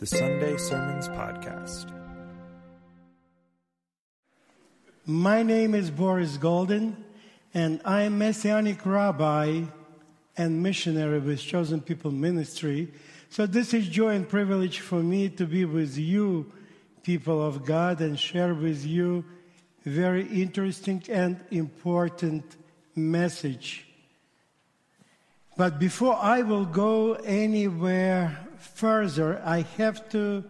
the Sunday Sermons Podcast. My name is Boris Goldin, and I am Messianic Rabbi and missionary with Chosen People Ministry. So this is joy and privilege for me to be with you, people of God, and share with you very interesting and important message. But before I will go anywhere further, I have to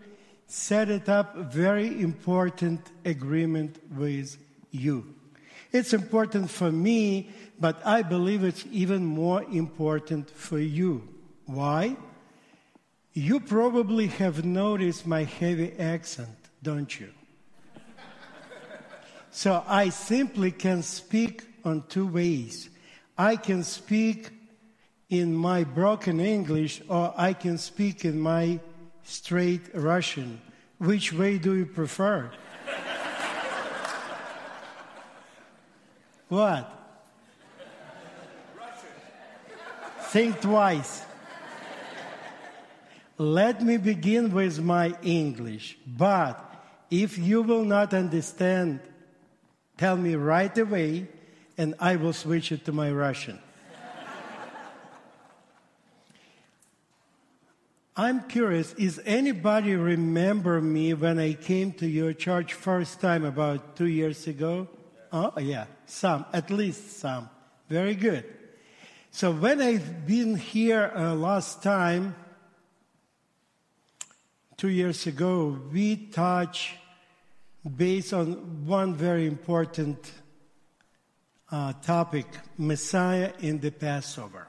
set it up very important agreement with you. It's important for me, but I believe it's even more important for you. Why? You probably have noticed my heavy accent, don't you? so I simply can speak on two ways. I can speak in my broken English or I can speak in my straight Russian. Which way do you prefer? what? Think twice. Let me begin with my English. But if you will not understand, tell me right away and I will switch it to my Russian. I'm curious, is anybody remember me when I came to your church first time about two years ago? Oh, yeah, some, at least some. Very good. So when I've been here uh, last time, two years ago, we touched based on one very important uh, topic, Messiah in the Passover.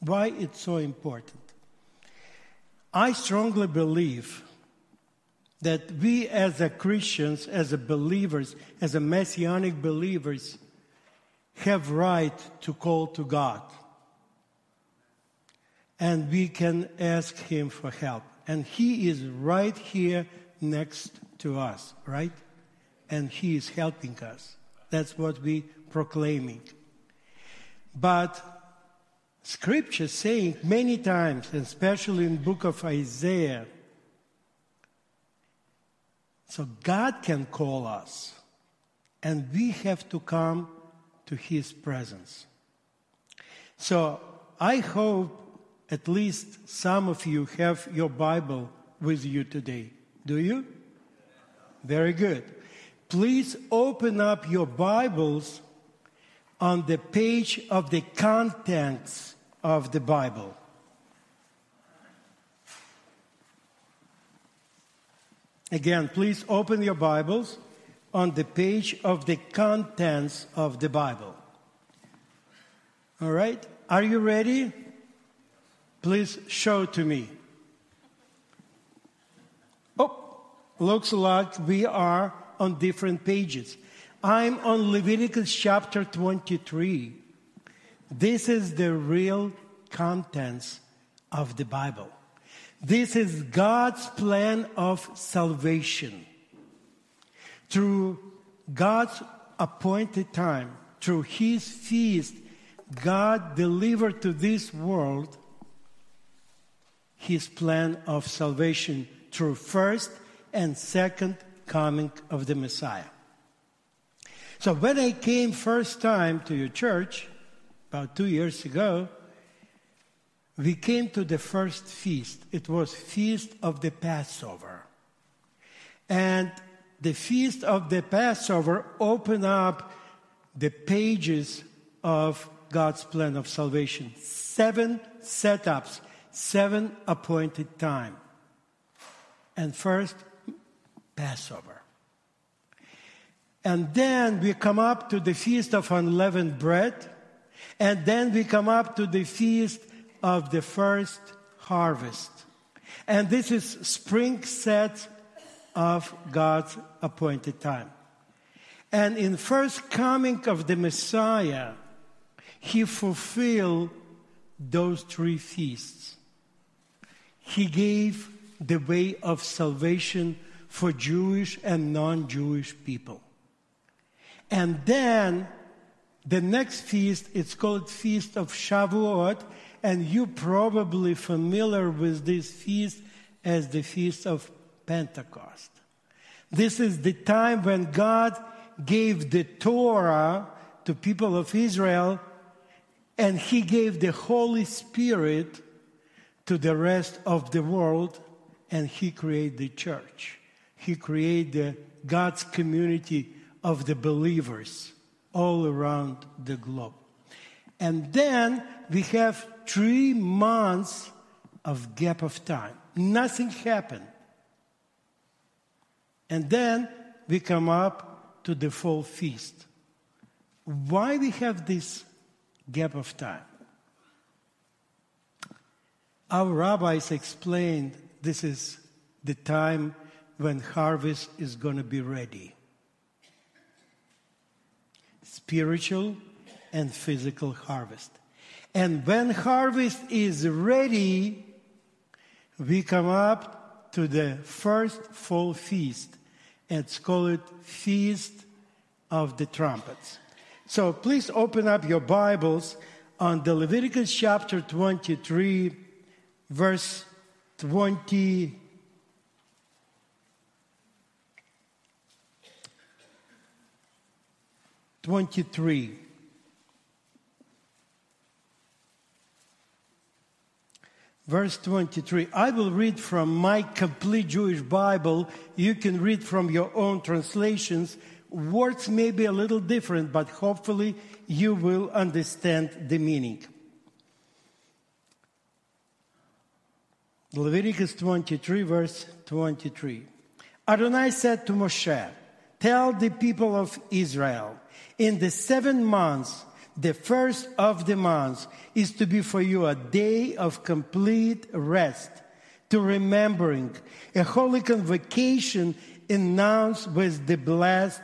Why it's so important? I strongly believe that we as a Christians, as a believers, as a messianic believers, have right to call to God. And we can ask Him for help. And He is right here next to us, right? And He is helping us. That's what we proclaiming. But Scripture saying many times, and especially in book of Isaiah, so God can call us, and we have to come to His presence. So I hope at least some of you have your Bible with you today. Do you? Very good. Please open up your Bibles on the page of the contents of the Bible. Again, please open your Bibles on the page of the contents of the Bible. All right? Are you ready? Please show to me. Oh, looks like we are on different pages. I'm on Leviticus chapter 23. This is the real contents of the Bible. This is God's plan of salvation. Through God's appointed time, through His feast, God delivered to this world His plan of salvation through first and second coming of the Messiah. So when I came first time to your church, about two years ago, we came to the first feast. It was Feast of the Passover. And the Feast of the Passover opened up the pages of God's plan of salvation. Seven setups, seven appointed time. And first, Passover. And then we come up to the Feast of Unleavened Bread. And then we come up to the feast of the first harvest. And this is spring set of God's appointed time. And in first coming of the Messiah, he fulfilled those three feasts. He gave the way of salvation for Jewish and non-Jewish people. And then the next feast, it's called Feast of Shavuot, and you probably familiar with this feast as the Feast of Pentecost. This is the time when God gave the Torah to people of Israel and he gave the Holy Spirit to the rest of the world and he created the church. He created God's community of the believers all around the globe. And then we have three months of gap of time. Nothing happened. And then we come up to the fall feast. Why we have this gap of time? Our rabbis explained this is the time when harvest is going to be ready. Spiritual and physical harvest. And when harvest is ready, we come up to the first fall feast. It's called Feast of the Trumpets. So please open up your Bibles on the Leviticus chapter 23, verse 20. Twenty-three. Verse 23. I will read from my complete Jewish Bible. You can read from your own translations. Words may be a little different, but hopefully you will understand the meaning. Leviticus 23, verse 23. Adonai said to Moshe, Tell the people of Israel, in the seven months the first of the months is to be for you a day of complete rest, to remembering, a holy convocation announced with the blast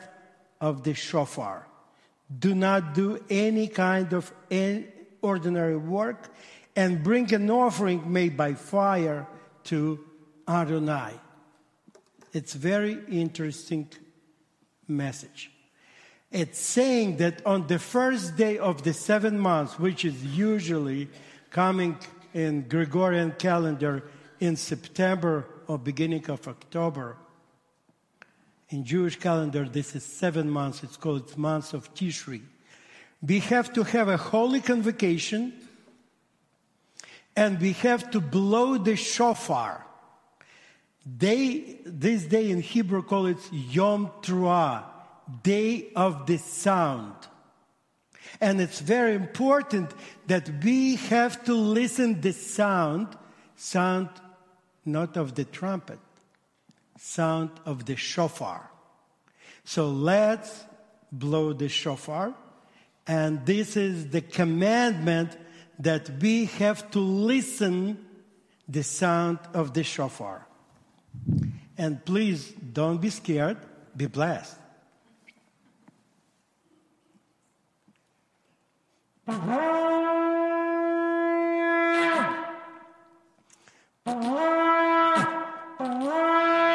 of the shofar. Do not do any kind of ordinary work and bring an offering made by fire to Adonai. It's very interesting message. It's saying that on the first day of the seven months, which is usually coming in Gregorian calendar in September or beginning of October, in Jewish calendar, this is seven months. It's called months of Tishri. We have to have a holy convocation and we have to blow the shofar. They, this day in Hebrew call it Yom Teruah, day of the sound. And it's very important that we have to listen the sound, sound not of the trumpet, sound of the shofar. So let's blow the shofar. And this is the commandment that we have to listen the sound of the shofar. And please don't be scared, be blessed. Ah, ah, ah.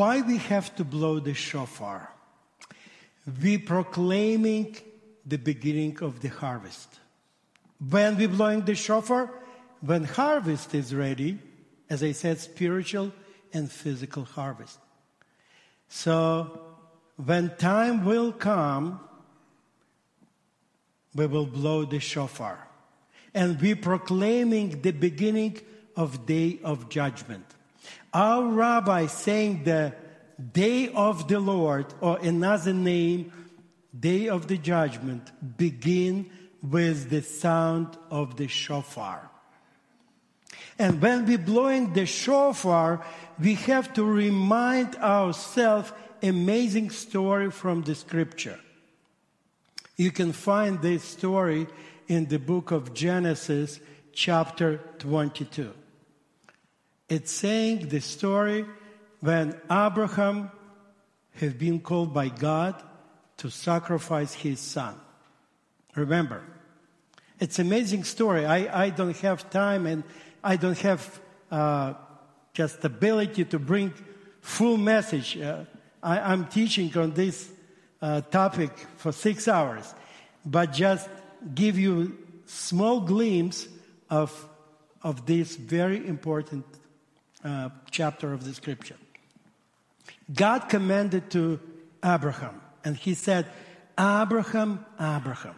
Why we have to blow the shofar? We proclaiming the beginning of the harvest. When we blowing the shofar, when harvest is ready, as I said, spiritual and physical harvest. So when time will come, we will blow the shofar. And we proclaiming the beginning of day of judgment. Our rabbi saying the day of the Lord, or another name, day of the judgment, begin with the sound of the shofar. And when we blowing the shofar, we have to remind ourselves amazing story from the scripture. You can find this story in the book of Genesis, chapter 22. It's saying the story when Abraham had been called by God to sacrifice his son. Remember, It's amazing story. I, I don't have time and I don't have uh, just ability to bring full message. Uh, I, am teaching on this uh, topic for six hours, but just give you small glimpse of, of this very important uh, chapter of the scripture. God commanded to Abraham, and he said, Abraham, Abraham.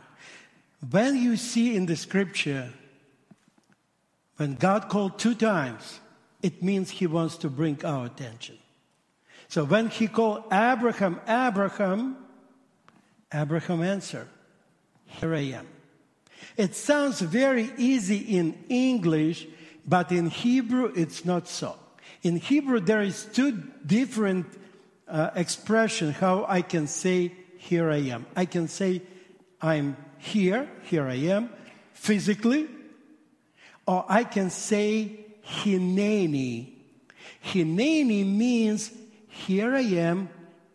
When you see in the scripture, when God called two times, it means he wants to bring our attention. So when he called Abraham, Abraham, Abraham answered, Here I am. It sounds very easy in English, but in Hebrew it's not so. In Hebrew there is two different uh, expression how I can say here I am. I can say I'm here, here I am, physically, or I can say hineni. Hineni means here I am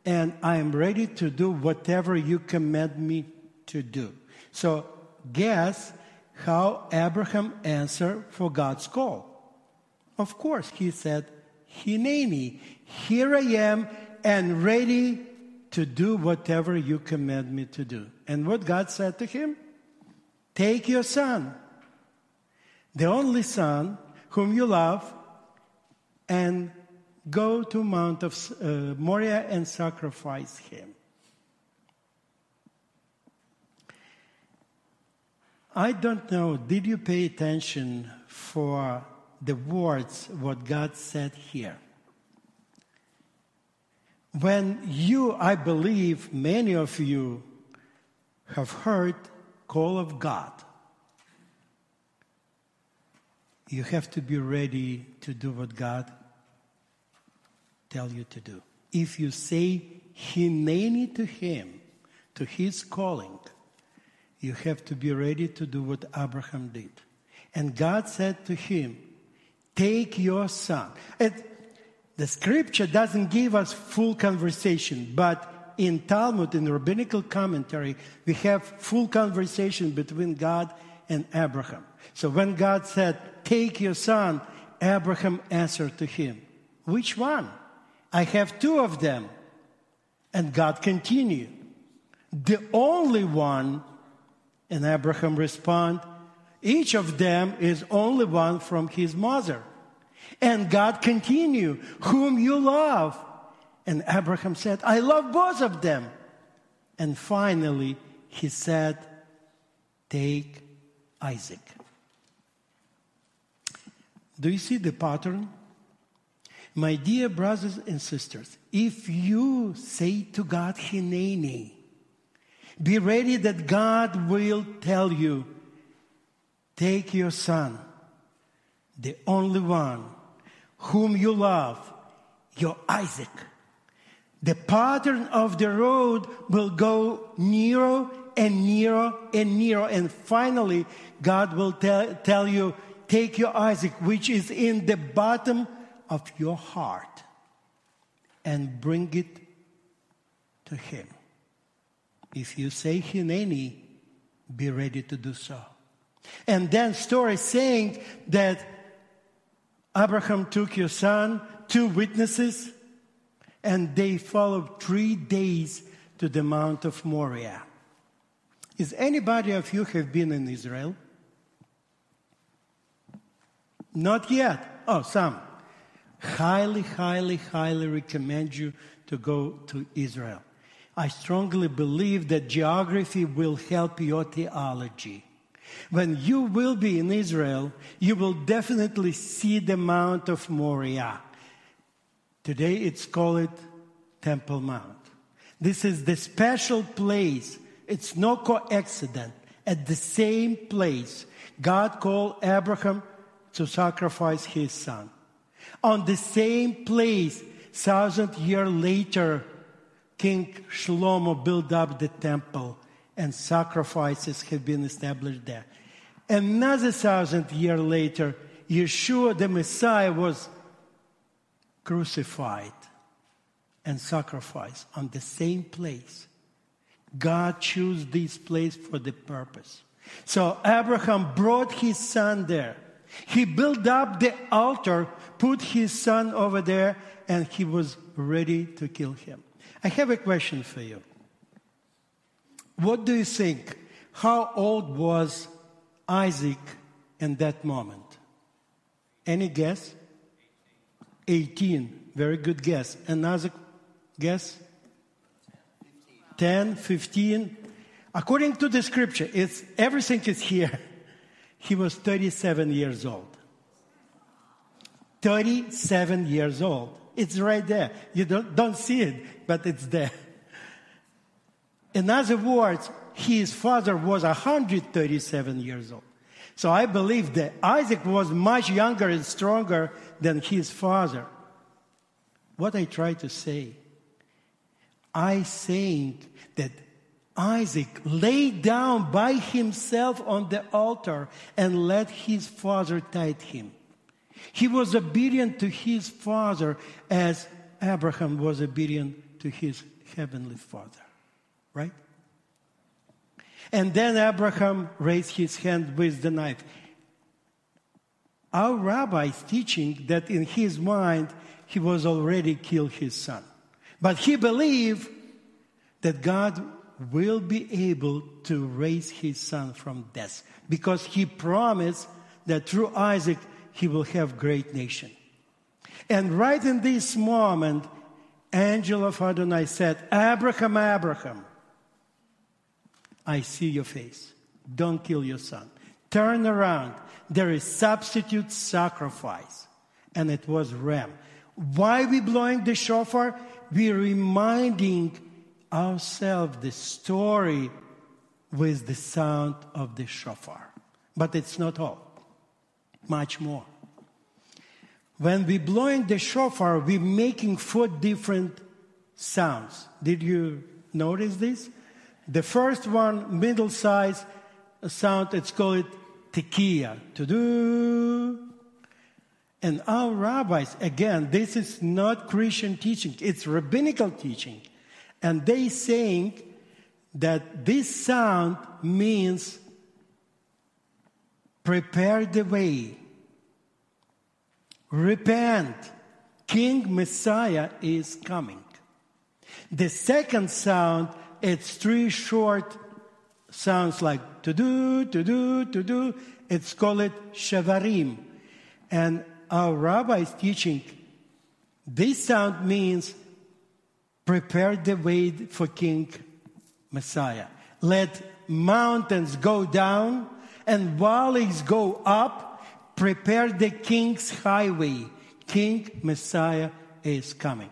and I am ready to do whatever you command me to do. So guess how Abraham answered for God's call. Of course, he said, Hineni, here I am and ready to do whatever you command me to do. And what God said to him? Take your son, the only son whom you love, and go to Mount of uh, Moriah and sacrifice him. I don't know, did you pay attention for the words what God said here? When you, I believe many of you have heard call of God, you have to be ready to do what God tell you to do. If you say Hineni to him, to his calling, you have to be ready to do what Abraham did. And God said to him, Take your son. It, the scripture doesn't give us full conversation, but in Talmud, in rabbinical commentary, we have full conversation between God and Abraham. So when God said, Take your son, Abraham answered to him, Which one? I have two of them. And God continued, The only one, and Abraham responded, Each of them is only one from his mother. And God continued, Whom you love. And Abraham said, I love both of them. And finally, he said, Take Isaac. Do you see the pattern? My dear brothers and sisters, if you say to God, Hineni, be ready that God will tell you, take your son, the only one whom you love, your Isaac. The pattern of the road will go nearer and nearer and nearer. And finally, God will tell, tell you, take your Isaac, which is in the bottom of your heart, and bring it to Him. If you say Hineni, be ready to do so. And then story saying that Abraham took your son, two witnesses, and they followed three days to the Mount of Moriah. Is anybody of you have been in Israel? Not yet. Oh, some. Highly, highly, highly recommend you to go to Israel. I strongly believe that geography will help your theology. When you will be in Israel, you will definitely see the Mount of Moriah. Today it's called Temple Mount. This is the special place. It's no coincidence. At the same place, God called Abraham to sacrifice his son. On the same place, thousand years later, King Shlomo built up the temple and sacrifices have been established there. Another thousand year later, Yeshua the Messiah was crucified and sacrificed on the same place. God chose this place for the purpose. So Abraham brought his son there. He built up the altar, put his son over there, and he was ready to kill him. I have a question for you. What do you think? How old was Isaac in that moment? Any guess? 18. Very good guess. Another guess? 10, 15. According to the scripture, it's, everything is here. He was 37 years old. 37 years old. It's right there. You don't, don't see it, but it's there. In other words, his father was 137 years old. So I believe that Isaac was much younger and stronger than his father. What I try to say, I think that Isaac laid down by himself on the altar and let his father tie him. He was obedient to his father as Abraham was obedient to his heavenly father. Right? And then Abraham raised his hand with the knife. Our rabbi is teaching that in his mind he was already killed his son. But he believed that God will be able to raise his son from death because he promised that through Isaac he will have great nation. And right in this moment, angel of Adonai said, Abraham, Abraham, I see your face. Don't kill your son. Turn around. There is substitute sacrifice. And it was ram. Why we blowing the shofar? We're reminding ourselves the story with the sound of the shofar. But it's not all. Much more. When we blowing the shofar, we're making four different sounds. Did you notice this? The first one, middle size sound, it's called tekiah. To do. And our rabbis, again, this is not Christian teaching, it's rabbinical teaching. And they saying that this sound means prepare the way. Repent. King Messiah is coming. The second sound, it's three short sounds like to do, to do, to do. It's called shavarim. And our rabbi is teaching this sound means prepare the way for King Messiah. Let mountains go down and valleys go up. Prepare the King's highway. King Messiah is coming.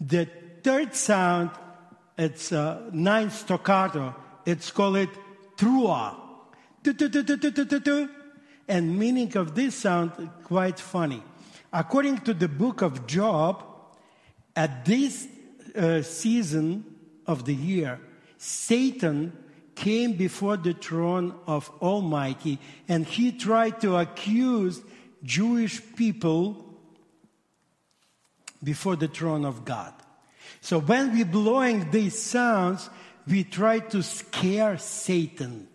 The third sound, it's a ninth staccato. It's called trua. And meaning of this sound quite funny. According to the book of Job, at this uh, season of the year, Satan came before the throne of Almighty and he tried to accuse Jewish people before the throne of God. So when we blowing these sounds, we try to scare Satan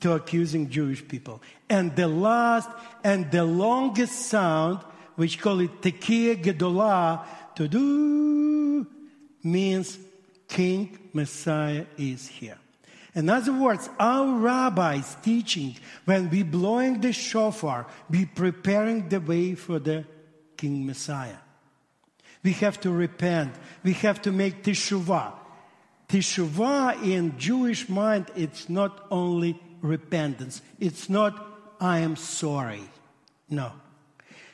to accusing Jewish people. And the last and the longest sound, which call it Tekiah Gedolah, to do means King Messiah is here. In other words, our rabbis teaching when we blowing the shofar, we preparing the way for the King Messiah. We have to repent. We have to make teshuvah. Teshuvah in Jewish mind, it's not only repentance. It's not, I am sorry. No.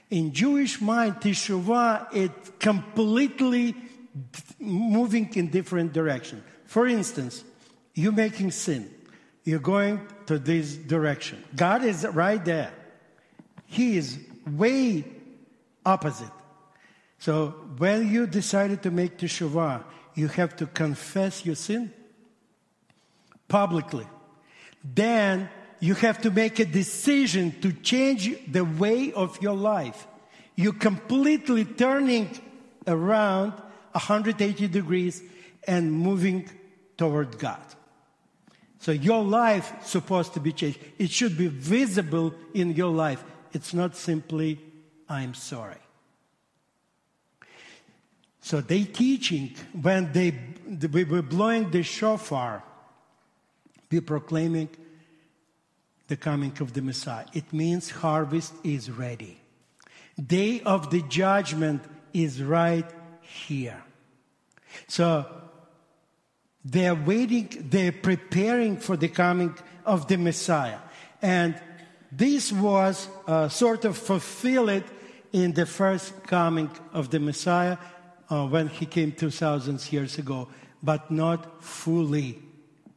In Jewish mind, teshuvah, it's completely moving in different direction. For instance, you're making sin. You're going to this direction. God is right there. He is way opposite. So when you decided to make teshuvah, you have to confess your sin publicly. Then you have to make a decision to change the way of your life. You're completely turning around 180 degrees and moving toward God. So your life supposed to be changed. It should be visible in your life. It's not simply, I'm sorry. So they teaching when they we were blowing the shofar, be proclaiming the coming of the Messiah. It means harvest is ready. Day of the judgment is right here. So they're waiting, they're preparing for the coming of the Messiah. And this was uh, sort of fulfilled in the first coming of the Messiah uh, when he came 2,000 years ago, but not fully.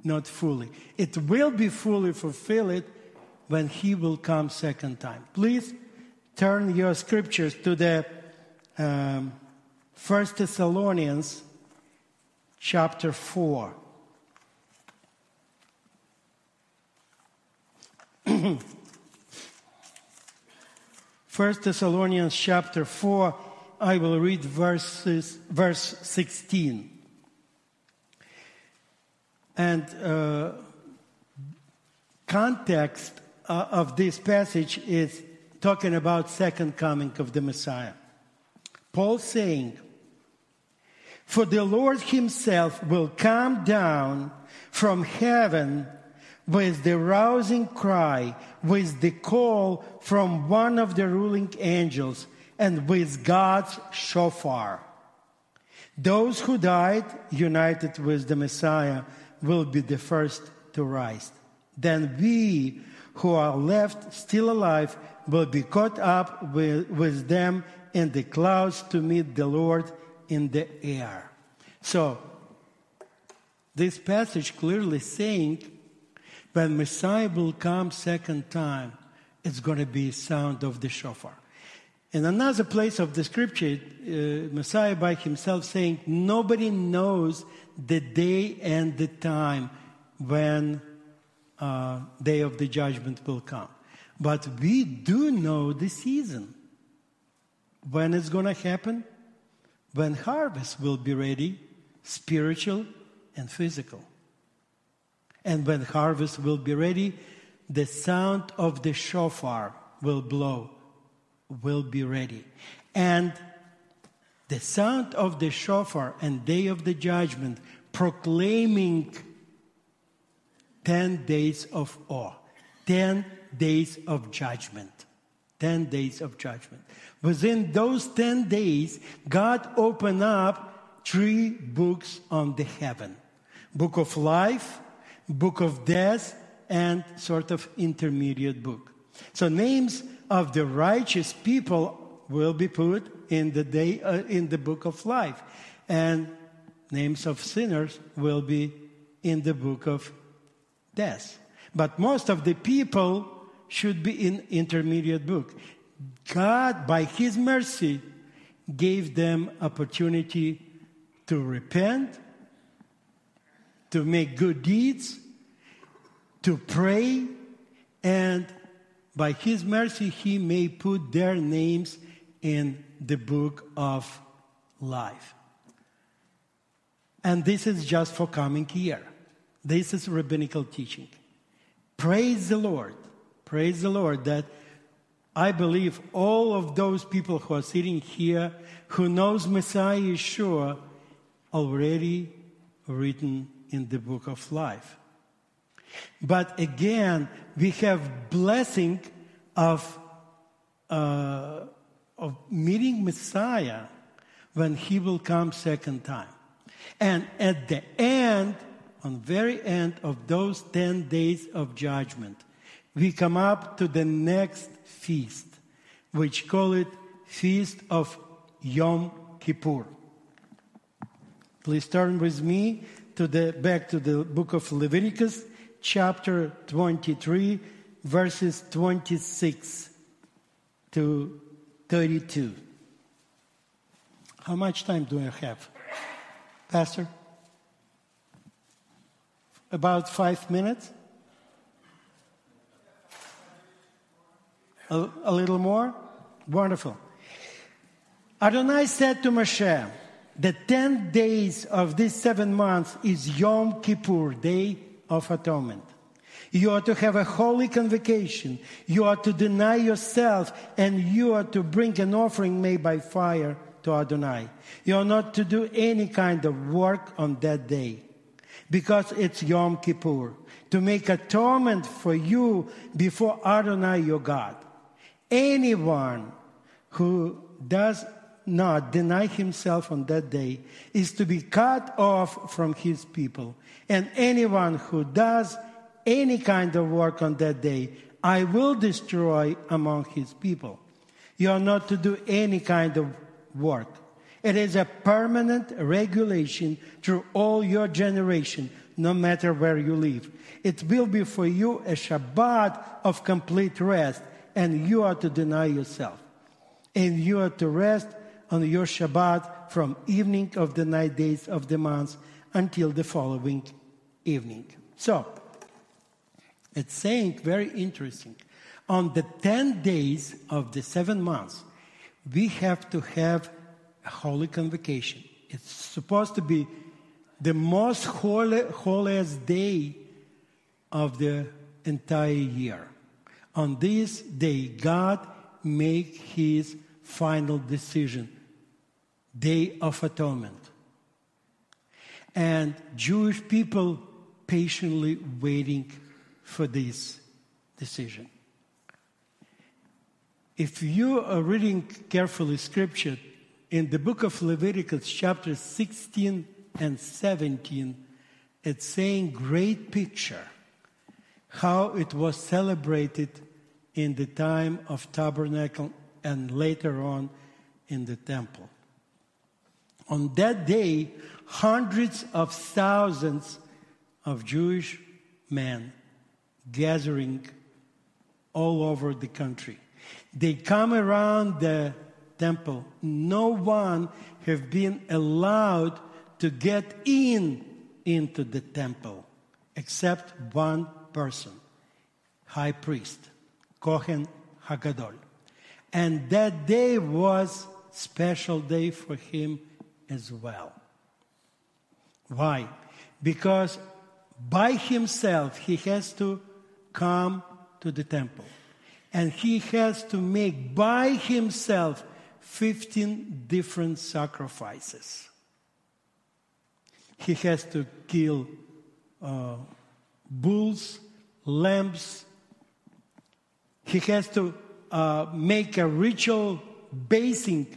Not fully. It will be fully fulfilled when he will come second time. Please turn your scriptures to the um, First Thessalonians chapter 4. First Thessalonians chapter 4, I will read verses, verse 16. And uh, context uh, of this passage is talking about second coming of the Messiah. Paul saying, For the Lord himself will come down from heaven with the rousing cry, with the call from one of the ruling angels, and with God's shofar. Those who died united with the Messiah will be the first to rise. Then we who are left still alive will be caught up with, with them in the clouds to meet the Lord in the air. So, this passage clearly saying when Messiah will come second time, it's going to be sound of the shofar. In another place of the scripture, uh, Messiah by himself saying, nobody knows the day and the time when uh, day of the judgment will come. But we do know the season. When it's going to happen? When harvest will be ready, spiritual and physical. And when harvest will be ready, the sound of the shofar will blow, will be ready. And the sound of the shofar and day of the judgment proclaiming 10 days of awe, 10 days of judgment. 10 days of judgment. Within those 10 days, God opened up three books on the heaven book of life, book of death, and sort of intermediate book. So names of the righteous people will be put in the day uh, in the book of life, and names of sinners will be in the book of death. But most of the people should be in intermediate book. God, by His mercy, gave them opportunity to repent, to make good deeds, to pray, and by His mercy, He may put their names in the book of life. And this is just for coming year. This is rabbinical teaching. Praise the Lord. Praise the Lord that I believe all of those people who are sitting here who knows Messiah Yeshua already written in the book of life. But again, we have blessing of, uh, of meeting Messiah when he will come second time. And at the end, on very end of those 10 days of judgment, we come up to the next feast, which call it Feast of Yom Kippur. Please turn with me to the, back to the book of Leviticus, chapter 23, verses 26 to 32. How much time do I have? Pastor? About five minutes? A, a little more? Wonderful. Adonai said to Moshe, the 10 days of these seven months is Yom Kippur, Day of Atonement. You are to have a holy convocation. You are to deny yourself and you are to bring an offering made by fire to Adonai. You are not to do any kind of work on that day because it's Yom Kippur to make atonement for you before Adonai your God. Anyone who does not deny himself on that day is to be cut off from his people. And anyone who does any kind of work on that day, I will destroy among his people. You are not to do any kind of work. It is a permanent regulation through all your generation, no matter where you live. It will be for you a Shabbat of complete rest, and you are to deny yourself. And you are to rest on your Shabbat from evening of the nine days of the month until the following evening. So, it's saying very interesting. On the 10 days of the seven months, we have to have a holy convocation. It's supposed to be the most holy, holiest day of the entire year. On this day, God make his final decision, Day of Atonement. And Jewish people patiently waiting for this decision. If you are reading carefully scripture in the book of Leviticus, chapter 16 and 17, it's saying great picture how it was celebrated in the time of tabernacle and later on in the temple. On that day, hundreds of thousands of Jewish men gathering all over the country. They come around the temple. No one have been allowed to get in into the temple except one person, high priest, Kohen Hagadol. And that day was special day for him as well. Why? Because by himself he has to come to the temple and he has to make by himself 15 different sacrifices. He has to kill uh, bulls, lambs. He has to uh, make a ritual bathing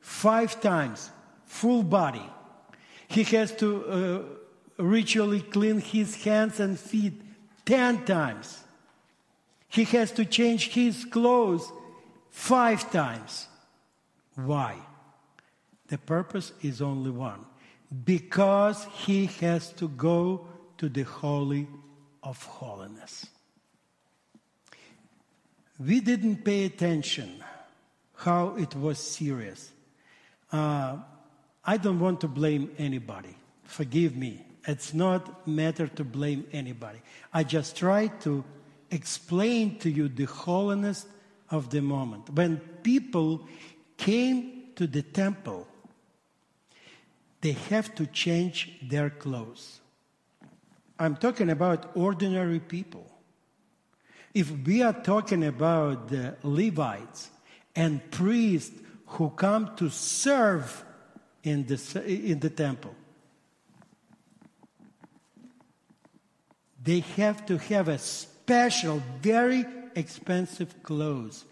five times, full body. He has to uh, ritually clean his hands and feet ten times. He has to change his clothes five times. Why? The purpose is only one because he has to go to the Holy of Holiness. We didn't pay attention how it was serious. Uh, I don't want to blame anybody. Forgive me. It's not matter to blame anybody. I just try to explain to you the holiness of the moment. When people came to the temple, they have to change their clothes. I'm talking about ordinary people. If we are talking about the Levites and priests who come to serve in the, in the temple, they have to have a special, very expensive clothes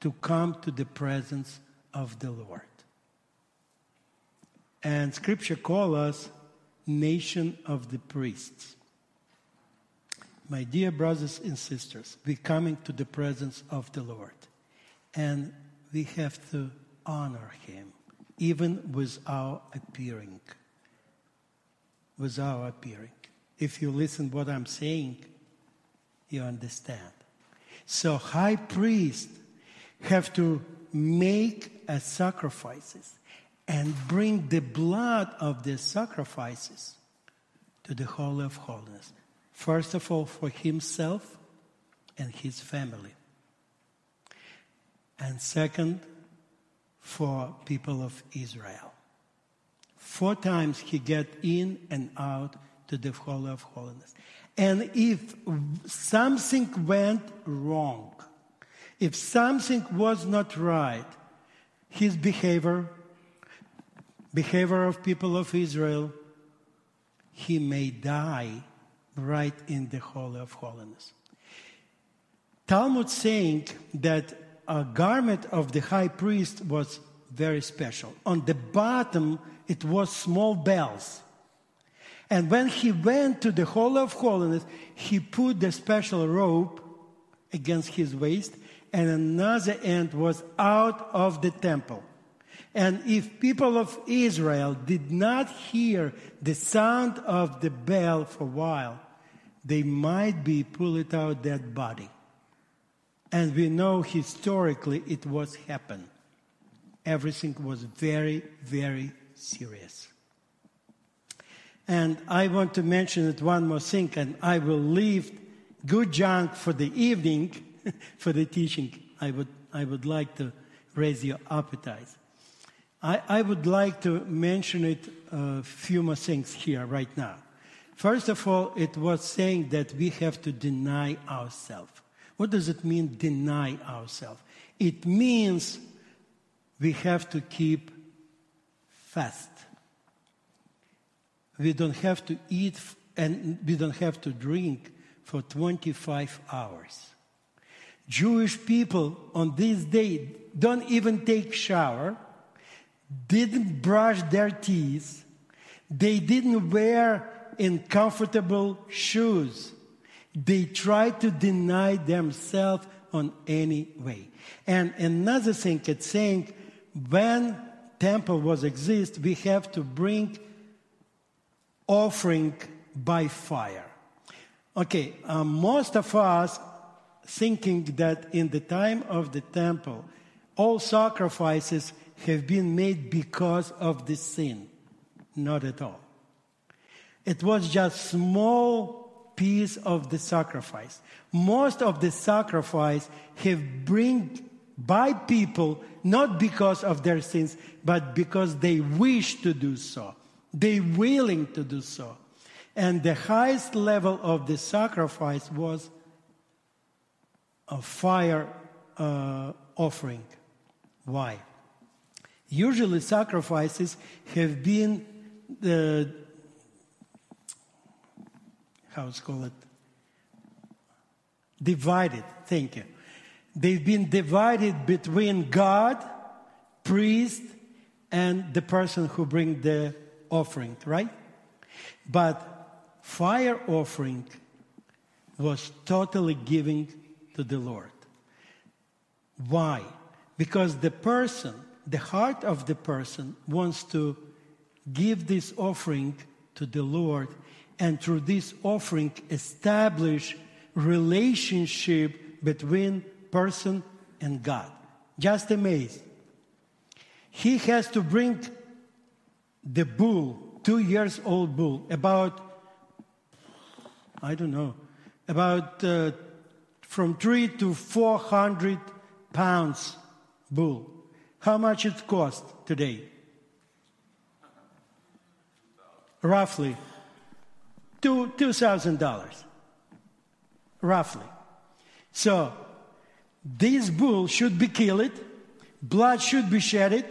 to come to the presence of the Lord. And scripture call us nation of the priests. My dear brothers and sisters, we're coming to the presence of the Lord. And we have to honor him, even with our appearing. With our appearing. If you listen what I'm saying, you understand. So high priests have to make a sacrifices and bring the blood of the sacrifices to the Holy of Holiness. First of all, for himself and his family. And second, for people of Israel. Four times he get in and out to the Holy of Holiness. And if something went wrong, if something was not right, his behavior, behavior of people of Israel, he may die right in the Holy of Holiness. Talmud saying that a garment of the high priest was very special. On the bottom, it was small bells. And when he went to the Holy of Holiness, he put the special rope against his waist, and another end was out of the temple. And if people of Israel did not hear the sound of the bell for a while, they might be pulled out dead body. And we know historically it was happened. Everything was very, very serious. And I want to mention it one more thing, and I will leave good junk for the evening for the teaching. I would, I would like to raise your appetite. I, I would like to mention it a few more things here right now. First of all, it was saying that we have to deny ourselves. What does it mean, deny ourselves? It means we have to keep fast. We don't have to eat and we don't have to drink for 25 hours. Jewish people on this day don't even take shower, didn't brush their teeth, they didn't wear in comfortable shoes. They tried to deny themselves on any way. And another thing, it's saying when temple was exist, we have to bring offering by fire. Okay, uh, most of us thinking that in the time of the temple, all sacrifices have been made because of the sin. Not at all. It was just small piece of the sacrifice. Most of the sacrifice have bring by people not because of their sins, but because they wish to do so. They willing to do so. And the highest level of the sacrifice was a fire uh, offering. Why? Usually sacrifices have been the how's call it divided. Thank you. They've been divided between God, priest, and the person who bring the offering, right? But fire offering was totally giving to the Lord. Why? Because the person, the heart of the person wants to give this offering to the Lord and through this offering establish relationship between person and God. Just amazed. He has to bring the bull, two years old bull, about, I don't know, about uh, from three to 400 pounds bull. How much it cost today? Roughly. Two, $2,000. Roughly. So, this bull should be killed, blood should be shedded,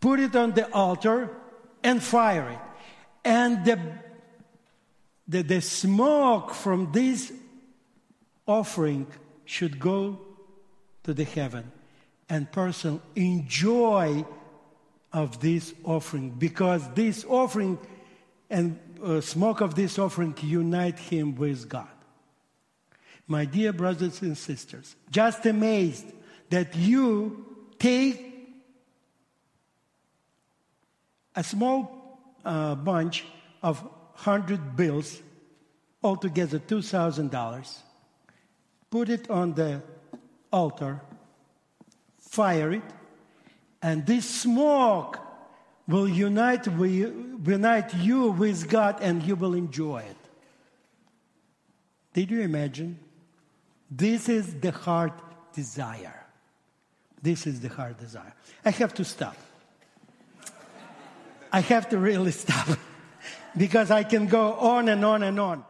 put it on the altar, and fire it. And the, the, the smoke from this offering should go to the heaven and person enjoy of this offering because this offering and uh, smoke of this offering unite him with God. My dear brothers and sisters, just amazed that you take a small uh, bunch of 100 bills, altogether $2,000, put it on the altar, fire it, and this smoke will unite, unite you with God and you will enjoy it. Did you imagine? This is the heart desire. This is the heart desire. I have to stop. I have to really stop because I can go on and on and on.